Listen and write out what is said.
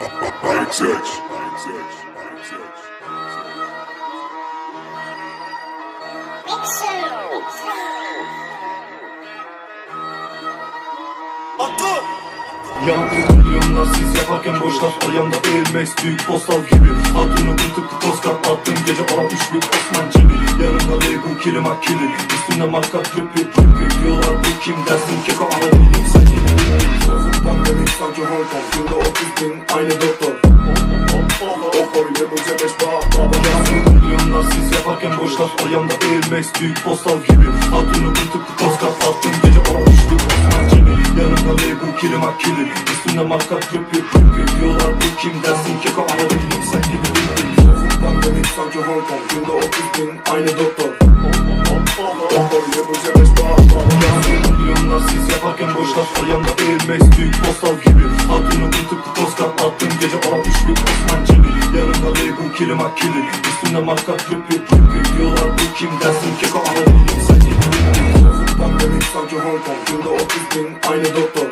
XX. Yankı milyonlar siz yaparken boş laf ayağımda eğilmez. Büyük postal gibi Hatunu bir tıklı Oscar attım gece ona üçlük Osman Cemil. Yanımda label kilim akili Üstünde marka trip trip Diyorlar bu kim dersin? Keko Sözlükten Kong Yılda 30 bin aynı doktor. Okor ile bu cebeş bağ Baba yansın milyonlar siz yaparken boş ayağımda eğilmez büyük postal gibi. Hatunu tıklı Oscar attım gece üçlük Osman Cemil Yanımda label kilim akili. Üstünde marka trip trip trip Diyorlar bu kim? dersin keko ama değilim sen gibi değilim Sözlükten demek sanki Hong Kong Yılda 30 bin aynı doktor. Okor ile bu cebeş bağ Baba yansın milyonlar siz yaparken boş laf ayağımda eğilmez büyük postal gibi. Hatunu tıklı Oscar attım gece ona üçlük Osman Cemil. Yanımda label kilim akili Üstünde marka trip trip trip Diyorlar bu kim? dersin keko değilim sen değilim Sözlükten demek sanki Hong Kong Yılda 30 bin aynı doktor